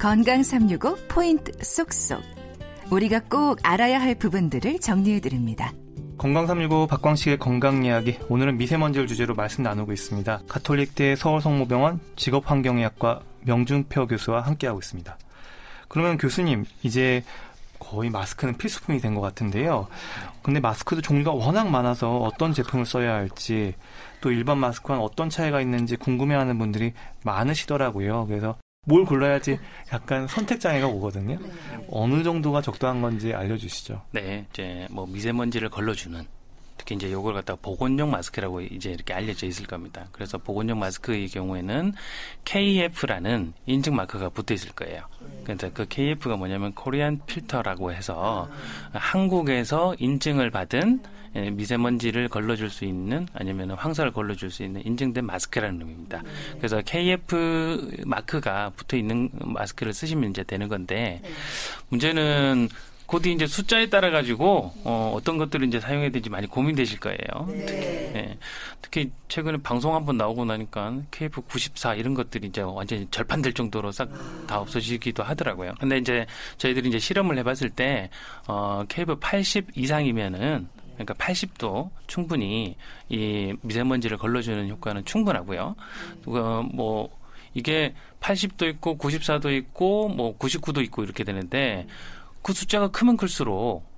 건강 365 포인트 쏙쏙. 우리가 꼭 알아야 할 부분들을 정리해 드립니다. 건강 365 박광식의 건강 이야기. 오늘은 미세먼지를 주제로 말씀 나누고 있습니다. 가톨릭대 서울성모병원 직업환경의학과 명준표 교수와 함께하고 있습니다. 그러면 교수님, 이제 거의 마스크는 필수품이 된 것 같은데요. 근데 마스크도 종류가 워낙 많아서 어떤 제품을 써야 할지 또 일반 마스크와는 어떤 차이가 있는지 궁금해하는 분들이 많으시더라고요. 그래서 뭘 골라야지 약간 선택 장애가 오거든요. 네. 어느 정도가 적당한 건지 알려주시죠. 네, 이제 뭐 미세먼지를 걸러주는 특히 이제 요걸 갖다가 보건용 마스크라고 이제 이렇게 알려져 있을 겁니다. 그래서 보건용 마스크의 경우에는 KF라는 인증 마크가 붙어 있을 거예요. 그래서 그 KF가 뭐냐면 코리안 필터라고 해서 한국에서 인증을 받은 예, 미세먼지를 걸러줄 수 있는 아니면 황사를 걸러줄 수 있는 인증된 마스크라는 의미입니다. 그래서 KF 마크가 붙어 있는 마스크를 쓰시면 이제 되는 건데 문제는 곧 이제 숫자에 따라 가지고 어, 어떤 것들을 이제 사용해야 되는지 많이 고민되실 거예요. 네. 특히, 예. 특히 최근에 방송 한번 나오고 나니까 KF94 이런 것들이 이제 완전히 절판될 정도로 싹 다 없어지기도 하더라고요. 근데 이제 저희들이 이제 실험을 해봤을 때 어, KF80 이상이면은 그러니까 80도 충분히 이 미세먼지를 걸러주는 효과는 충분하고요. 어, 뭐 이게 80도 있고 94도 있고 뭐 99도 있고 이렇게 되는데 그 숫자가 크면 클수록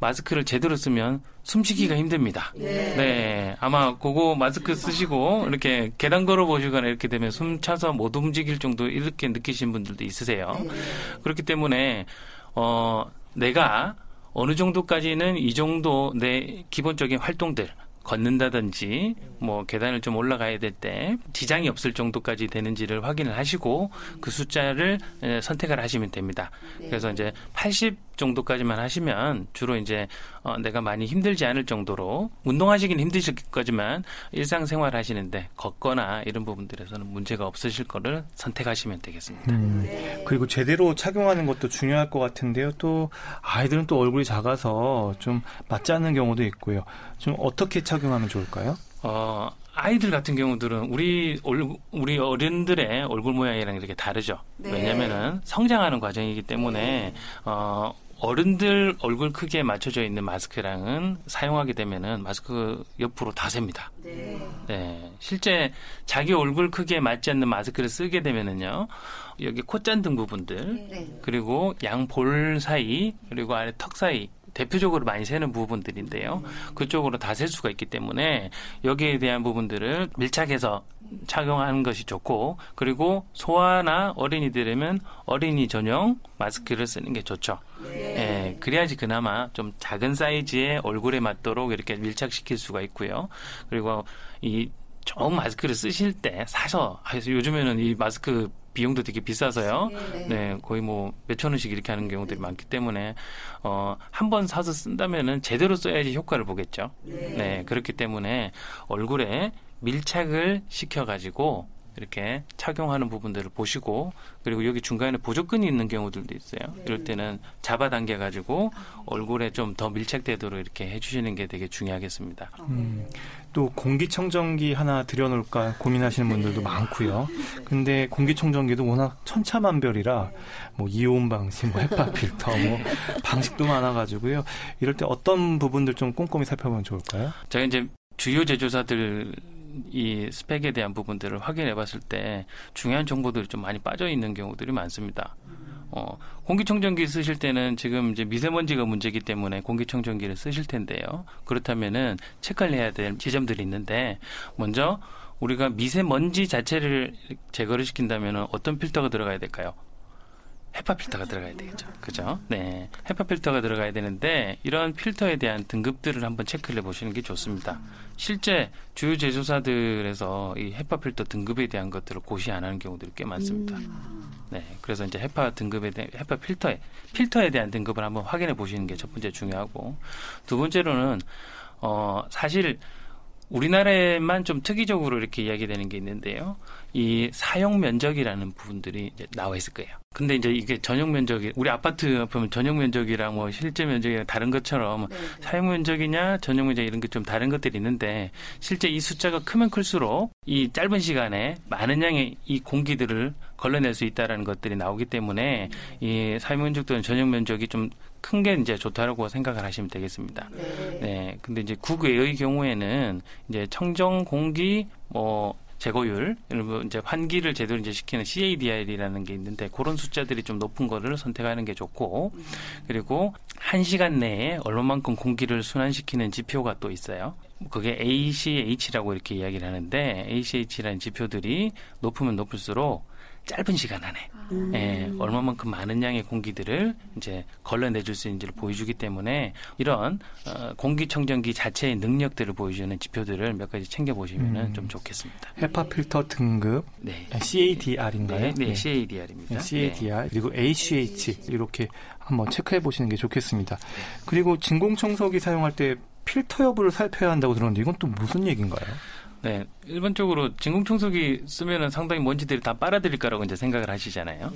마스크를 제대로 쓰면 숨쉬기가 힘듭니다. 네. 네. 아마 그거 마스크 쓰시고 이렇게 계단 걸어 보시거나 이렇게 되면 숨 차서 못 움직일 정도 이렇게 느끼신 분들도 있으세요. 네. 그렇기 때문에 어 내가 어느 정도까지는 이 정도 내 기본적인 활동들 걷는다든지 뭐 계단을 좀 올라가야 될 때 지장이 없을 정도까지 되는지를 확인을 하시고 그 숫자를 선택을 하시면 됩니다. 네. 그래서 이제 80 정도까지만 하시면 주로 이제 어 내가 많이 힘들지 않을 정도로 운동하시긴 힘드실 거지만 일상생활 하시는데 걷거나 이런 부분들에서는 문제가 없으실 거를 선택하시면 되겠습니다. 음, 그리고 제대로 착용하는 것도 중요할 것 같은데요. 또 아이들은 또 얼굴이 작아서 좀 맞지 않는 경우도 있고요. 좀 어떻게 착용하면 좋을까요? 어, 아이들 같은 경우들은 우리 우리 어른들의 얼굴 모양이랑 이렇게 다르죠. 네. 왜냐면은 성장하는 과정이기 때문에 네. 어 어른들 얼굴 크기에 맞춰져 있는 마스크랑은 사용하게 되면은 마스크 옆으로 다 셉니다. 네. 네. 실제 자기 얼굴 크기에 맞지 않는 마스크를 쓰게 되면은요. 여기 콧잔 등 부분들 네. 그리고 양 볼 사이 그리고 아래 턱 사이 대표적으로 많이 새는 부분들인데요. 그쪽으로 다 셀 수가 있기 때문에 여기에 대한 부분들을 밀착해서 착용하는 것이 좋고 그리고 소아나 어린이들이면 어린이 전용 마스크를 쓰는 게 좋죠. 네. 예, 그래야지 그나마 좀 작은 사이즈의 얼굴에 맞도록 이렇게 밀착시킬 수가 있고요. 그리고 이 좋은 마스크를 쓰실 때 사서 요즘에는 이 마스크 비용도 되게 비싸서요. 네, 네 거의 뭐 몇천 원씩 이렇게 하는 경우들이 네. 많기 때문에 어, 한 번 사서 쓴다면은 제대로 써야지 효과를 보겠죠. 네. 네, 그렇기 때문에 얼굴에 밀착을 시켜 가지고 이렇게 착용하는 부분들을 보시고 그리고 여기 중간에 보조끈이 있는 경우들도 있어요. 네. 이럴 때는 잡아당겨 가지고 얼굴에 좀 더 밀착되도록 이렇게 해주시는 게 되게 중요하겠습니다. 음, 또 공기청정기 하나 들여놓을까 고민하시는 분들도 많고요. 근데 공기청정기도 워낙 천차만별이라 뭐 이온 방식, 뭐 헤파 필터, 뭐 방식도 많아가지고요. 이럴 때 어떤 부분들 좀 꼼꼼히 살펴보면 좋을까요? 제가 이제 주요 제조사들 이 스펙에 대한 부분들을 확인해 봤을 때 중요한 정보들이 좀 많이 빠져 있는 경우들이 많습니다. 어, 공기청정기 쓰실 때는 지금 이제 미세먼지가 문제이기 때문에 공기청정기를 쓰실 텐데요. 그렇다면은 체크를 해야 될 지점들이 있는데 먼저 우리가 미세먼지 자체를 제거를 시킨다면 어떤 필터가 들어가야 될까요? 헤파 필터가 들어가야 되겠죠. 그죠? 네. 헤파 필터가 들어가야 되는데 이런 필터에 대한 등급들을 한번 체크를 해 보시는 게 좋습니다. 실제 주요 제조사들에서 이 헤파 필터 등급에 대한 것들을 고시 안 하는 경우들이 꽤 많습니다. 음. 네. 그래서 이제 헤파 등급에 대한 헤파 필터에 필터에 대한 등급을 한번 확인해 보시는 게 첫 번째 중요하고 두 번째로는 어 사실 우리나라에만 좀 특이적으로 이렇게 이야기되는 게 있는데요. 이 사용 면적이라는 부분들이 이제 나와 있을 거예요. 근데 이제 이게 전용 면적이 우리 아파트 보면 전용 면적이랑 뭐 실제 면적이랑 다른 것처럼 네. 사용 면적이냐 전용 면적 이런 게 좀 다른 것들이 있는데 실제 이 숫자가 크면 클수록 이 짧은 시간에 많은 양의 이 공기들을 걸러낼 수 있다라는 것들이 나오기 때문에 이 사용 면적 또는 전용 면적이 좀 큰 게 이제 좋다라고 생각을 하시면 되겠습니다. 네. 네. 근데 이제 국외의 경우에는 이제 청정 공기 뭐 제거율, 그리고 이제 환기를 제대로 이제 시키는 CADR이라는 게 있는데 그런 숫자들이 좀 높은 거를 선택하는 게 좋고 그리고 한 시간 내에 얼마만큼 공기를 순환시키는 지표가 또 있어요. 그게 ACH라고 이렇게 이야기를 하는데 ACH라는 지표들이 높으면 높을수록 짧은 시간 안에 음. 예, 얼마만큼 많은 양의 공기들을 이제 걸러내줄 수 있는지를 보여주기 때문에 이런 어, 공기청정기 자체의 능력들을 보여주는 지표들을 몇 가지 챙겨 보시면 음. 좀 좋겠습니다. 헤파 필터 등급 네, CADR인가요? 네, 네, CADR입니다. 네, CADR 그리고 ACH 이렇게 한번 체크해 보시는 게 좋겠습니다. 그리고 진공청소기 사용할 때 필터 여부를 살펴야 한다고 들었는데 이건 또 무슨 얘기인가요? 네, 일반적으로 진공 청소기 쓰면은 상당히 먼지들이 다 빨아들일 거라고 이제 생각을 하시잖아요.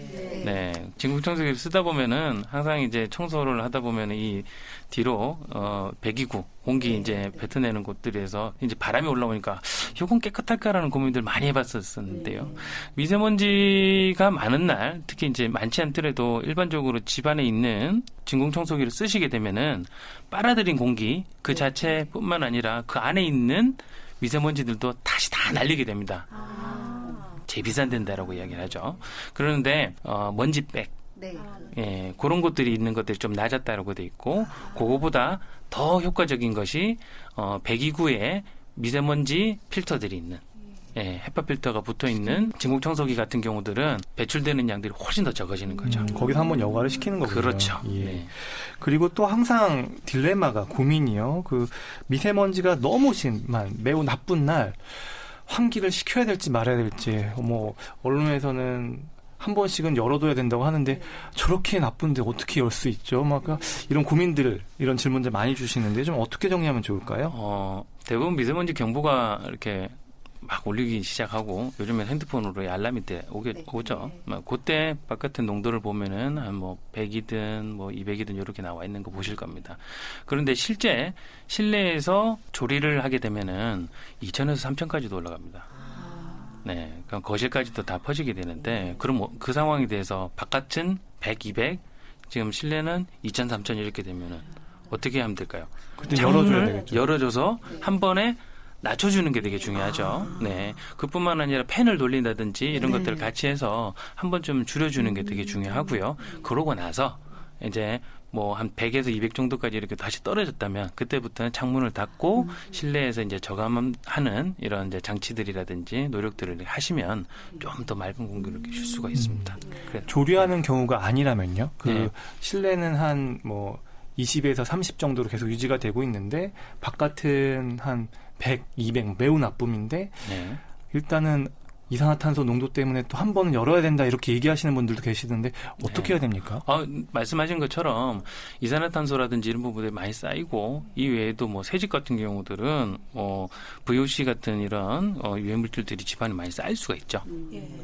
네, 진공 청소기를 쓰다 보면은 항상 이제 청소를 하다 보면 이 뒤로 어 배기구 공기 이제 뱉어내는 곳들에서 이제 바람이 올라오니까 이건 깨끗할까라는 고민들 많이 해봤었는데요. 미세먼지가 많은 날, 특히 이제 많지 않더라도 일반적으로 집안에 있는 진공 청소기를 쓰시게 되면은 빨아들인 공기 그 자체뿐만 아니라 그 안에 있는 미세먼지들도 다시 다 날리게 됩니다. 재비산된다라고 이야기를 하죠. 그러는데 어, 먼지백 네. 예, 그런 것들이 있는 것들이 좀 낮았다라고 돼 있고 그거보다 더 효과적인 것이 어, 배기구에 미세먼지 필터들이 있는 예, 헤파 필터가 붙어 있는 진공 청소기 같은 경우들은 배출되는 양들이 훨씬 더 적어지는 거죠. 음, 거기서 한번 여과를 시키는 거군요. 그렇죠. 예. 네. 그리고 또 항상 딜레마가 고민이요. 그 미세먼지가 너무 심한 매우 나쁜 날 환기를 시켜야 될지 말아야 될지 뭐 언론에서는 한 번씩은 열어둬야 된다고 하는데 저렇게 나쁜데 어떻게 열 수 있죠? 막 이런 고민들 이런 질문들 많이 주시는데 좀 어떻게 정리하면 좋을까요? 어, 대부분 미세먼지 경보가 이렇게 막 울리기 시작하고 요즘에 핸드폰으로 알람이 때 오게 네. 오죠. 네. 막 그때 바깥의 농도를 보면은 한뭐 100이든 뭐 200이든 이렇게 나와 있는 거 보실 겁니다. 그런데 실제 실내에서 조리를 하게 되면은 2천에서 3천까지도 올라갑니다. 네, 그럼 거실까지도 다 퍼지게 되는데 그럼 뭐그 상황에 대해서 바깥은 100, 200, 지금 실내는 2천, 3천 이렇게 되면은 어떻게 하면 될까요? 그때 열어줘야 되겠죠. 열어줘서 한 번에 낮춰주는 게 되게 중요하죠. 네. 그뿐만 아니라 팬을 돌린다든지 이런 네. 것들을 같이 해서 한번좀 줄여주는 게 되게 중요하고요. 그러고 나서 이제 뭐한 100에서 200 정도까지 이렇게 다시 떨어졌다면 그때부터는 창문을 닫고 실내에서 이제 저감하는 이런 이제 장치들이라든지 노력들을 하시면 좀 더 맑은 공기를 쉴 수가 있습니다. 그래. 조리하는 경우가 아니라면요. 그 네. 실내는 한뭐 20에서 30 정도로 계속 유지가 되고 있는데 바깥은 한 100, 200 매우 나쁨인데 네. 일단은 이산화탄소 농도 때문에 또 한 번은 열어야 된다 이렇게 얘기하시는 분들도 계시던데 어떻게 네. 해야 됩니까? 아, 말씀하신 것처럼 이산화탄소라든지 이런 부분들이 많이 쌓이고 이 외에도 뭐 새집 같은 경우들은 어 VOC 같은 이런 어 유해 물질들이 집안에 많이 쌓일 수가 있죠.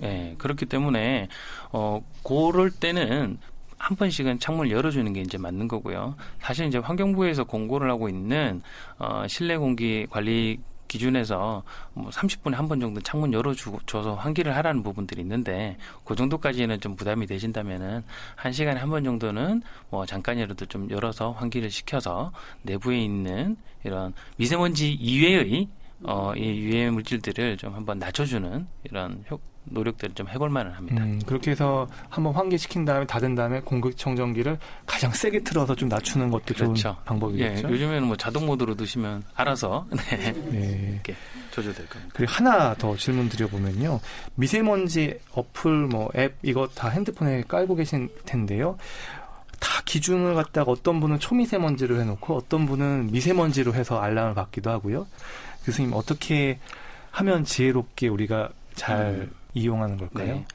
예. 그렇기 때문에 어 그럴 때는 한 번씩은 창문을 열어주는 게 이제 맞는 거고요. 사실 이제 환경부에서 공고를 하고 있는 어 실내 공기 관리 기준에서 뭐 30분에 한 번 정도 창문 열어줘서 환기를 하라는 부분들이 있는데 그 정도까지는 좀 부담이 되신다면은 한 시간에 한 번 정도는 뭐 잠깐이라도 좀 열어서 환기를 시켜서 내부에 있는 이런 미세먼지 이외의 어, 이 유해 물질들을 좀 한번 낮춰주는 이런 효, 노력들을 좀 해볼 만은 합니다. 음, 그렇게 해서 한번 환기시킨 다음에 닫은 다음에 공기청정기를 가장 세게 틀어서 좀 낮추는 것도 그렇죠. 좋은 예, 방법이겠죠. 요즘에는 뭐 자동 모드로 두시면 알아서 네, 네. 이렇게 조절될 겁니다. 그리고 하나 더 질문 드려보면요. 미세먼지 어플, 뭐 앱 이거 다 핸드폰에 깔고 계신 텐데요. 다 기준을 갖다가 어떤 분은 초미세먼지로 해놓고 어떤 분은 미세먼지로 해서 알람을 받기도 하고요. 교수님 어떻게 하면 지혜롭게 우리가 잘 음. 이용하는 걸까요? 네.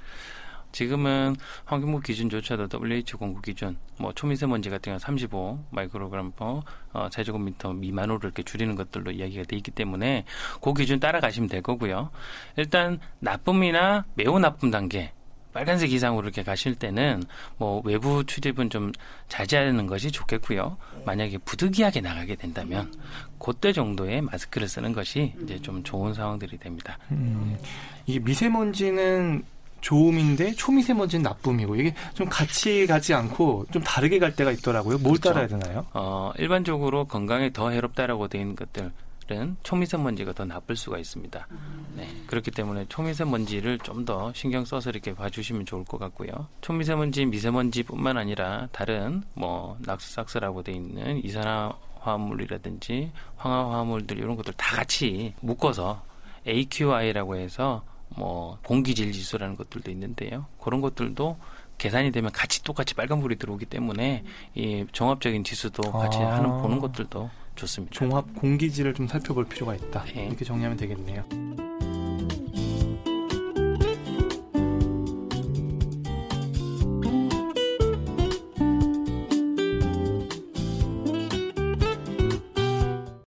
지금은 환경부 기준조차도 WHO 공급 기준, 뭐 초미세먼지 같은 경우 35 마이크로그램 퍼 어, 제곱미터 미만으로 이렇게 줄이는 것들로 이야기가 돼 있기 때문에 그 기준 따라가시면 될 거고요. 일단 나쁨이나 매우 나쁨 단계 빨간색 이상으로 이렇게 가실 때는 뭐 외부 출입은 좀 자제하는 것이 좋겠고요. 만약에 부득이하게 나가게 된다면 그때 정도의 마스크를 쓰는 것이 이제 좀 좋은 상황들이 됩니다. 음, 이게 미세먼지는 좋음인데 초미세먼지는 나쁨이고 이게 좀 같이 가지 않고 좀 다르게 갈 때가 있더라고요. 뭘 그렇죠. 따라야 되나요? 어, 일반적으로 건강에 더 해롭다라고 되어 있는 것들 은 초미세먼지가 더 나쁠 수가 있습니다. 네, 그렇기 때문에 초미세먼지를 좀 더 신경 써서 이렇게 봐주시면 좋을 것 같고요. 초미세먼지, 미세먼지뿐만 아니라 다른 뭐 낙수삭스라고 되어 있는 이산화화물이라든지 황화화물들 이런 것들 다 같이 묶어서 AQI라고 해서 뭐 공기질 지수라는 것들도 있는데요. 그런 것들도 계산이 되면 같이 똑같이 빨간불이 들어오기 때문에 이 종합적인 지수도 같이 아. 하는 보는 것들도 좋습니다. 종합 공기질을 좀 살펴볼 필요가 있다. 네. 이렇게 정리하면 되겠네요.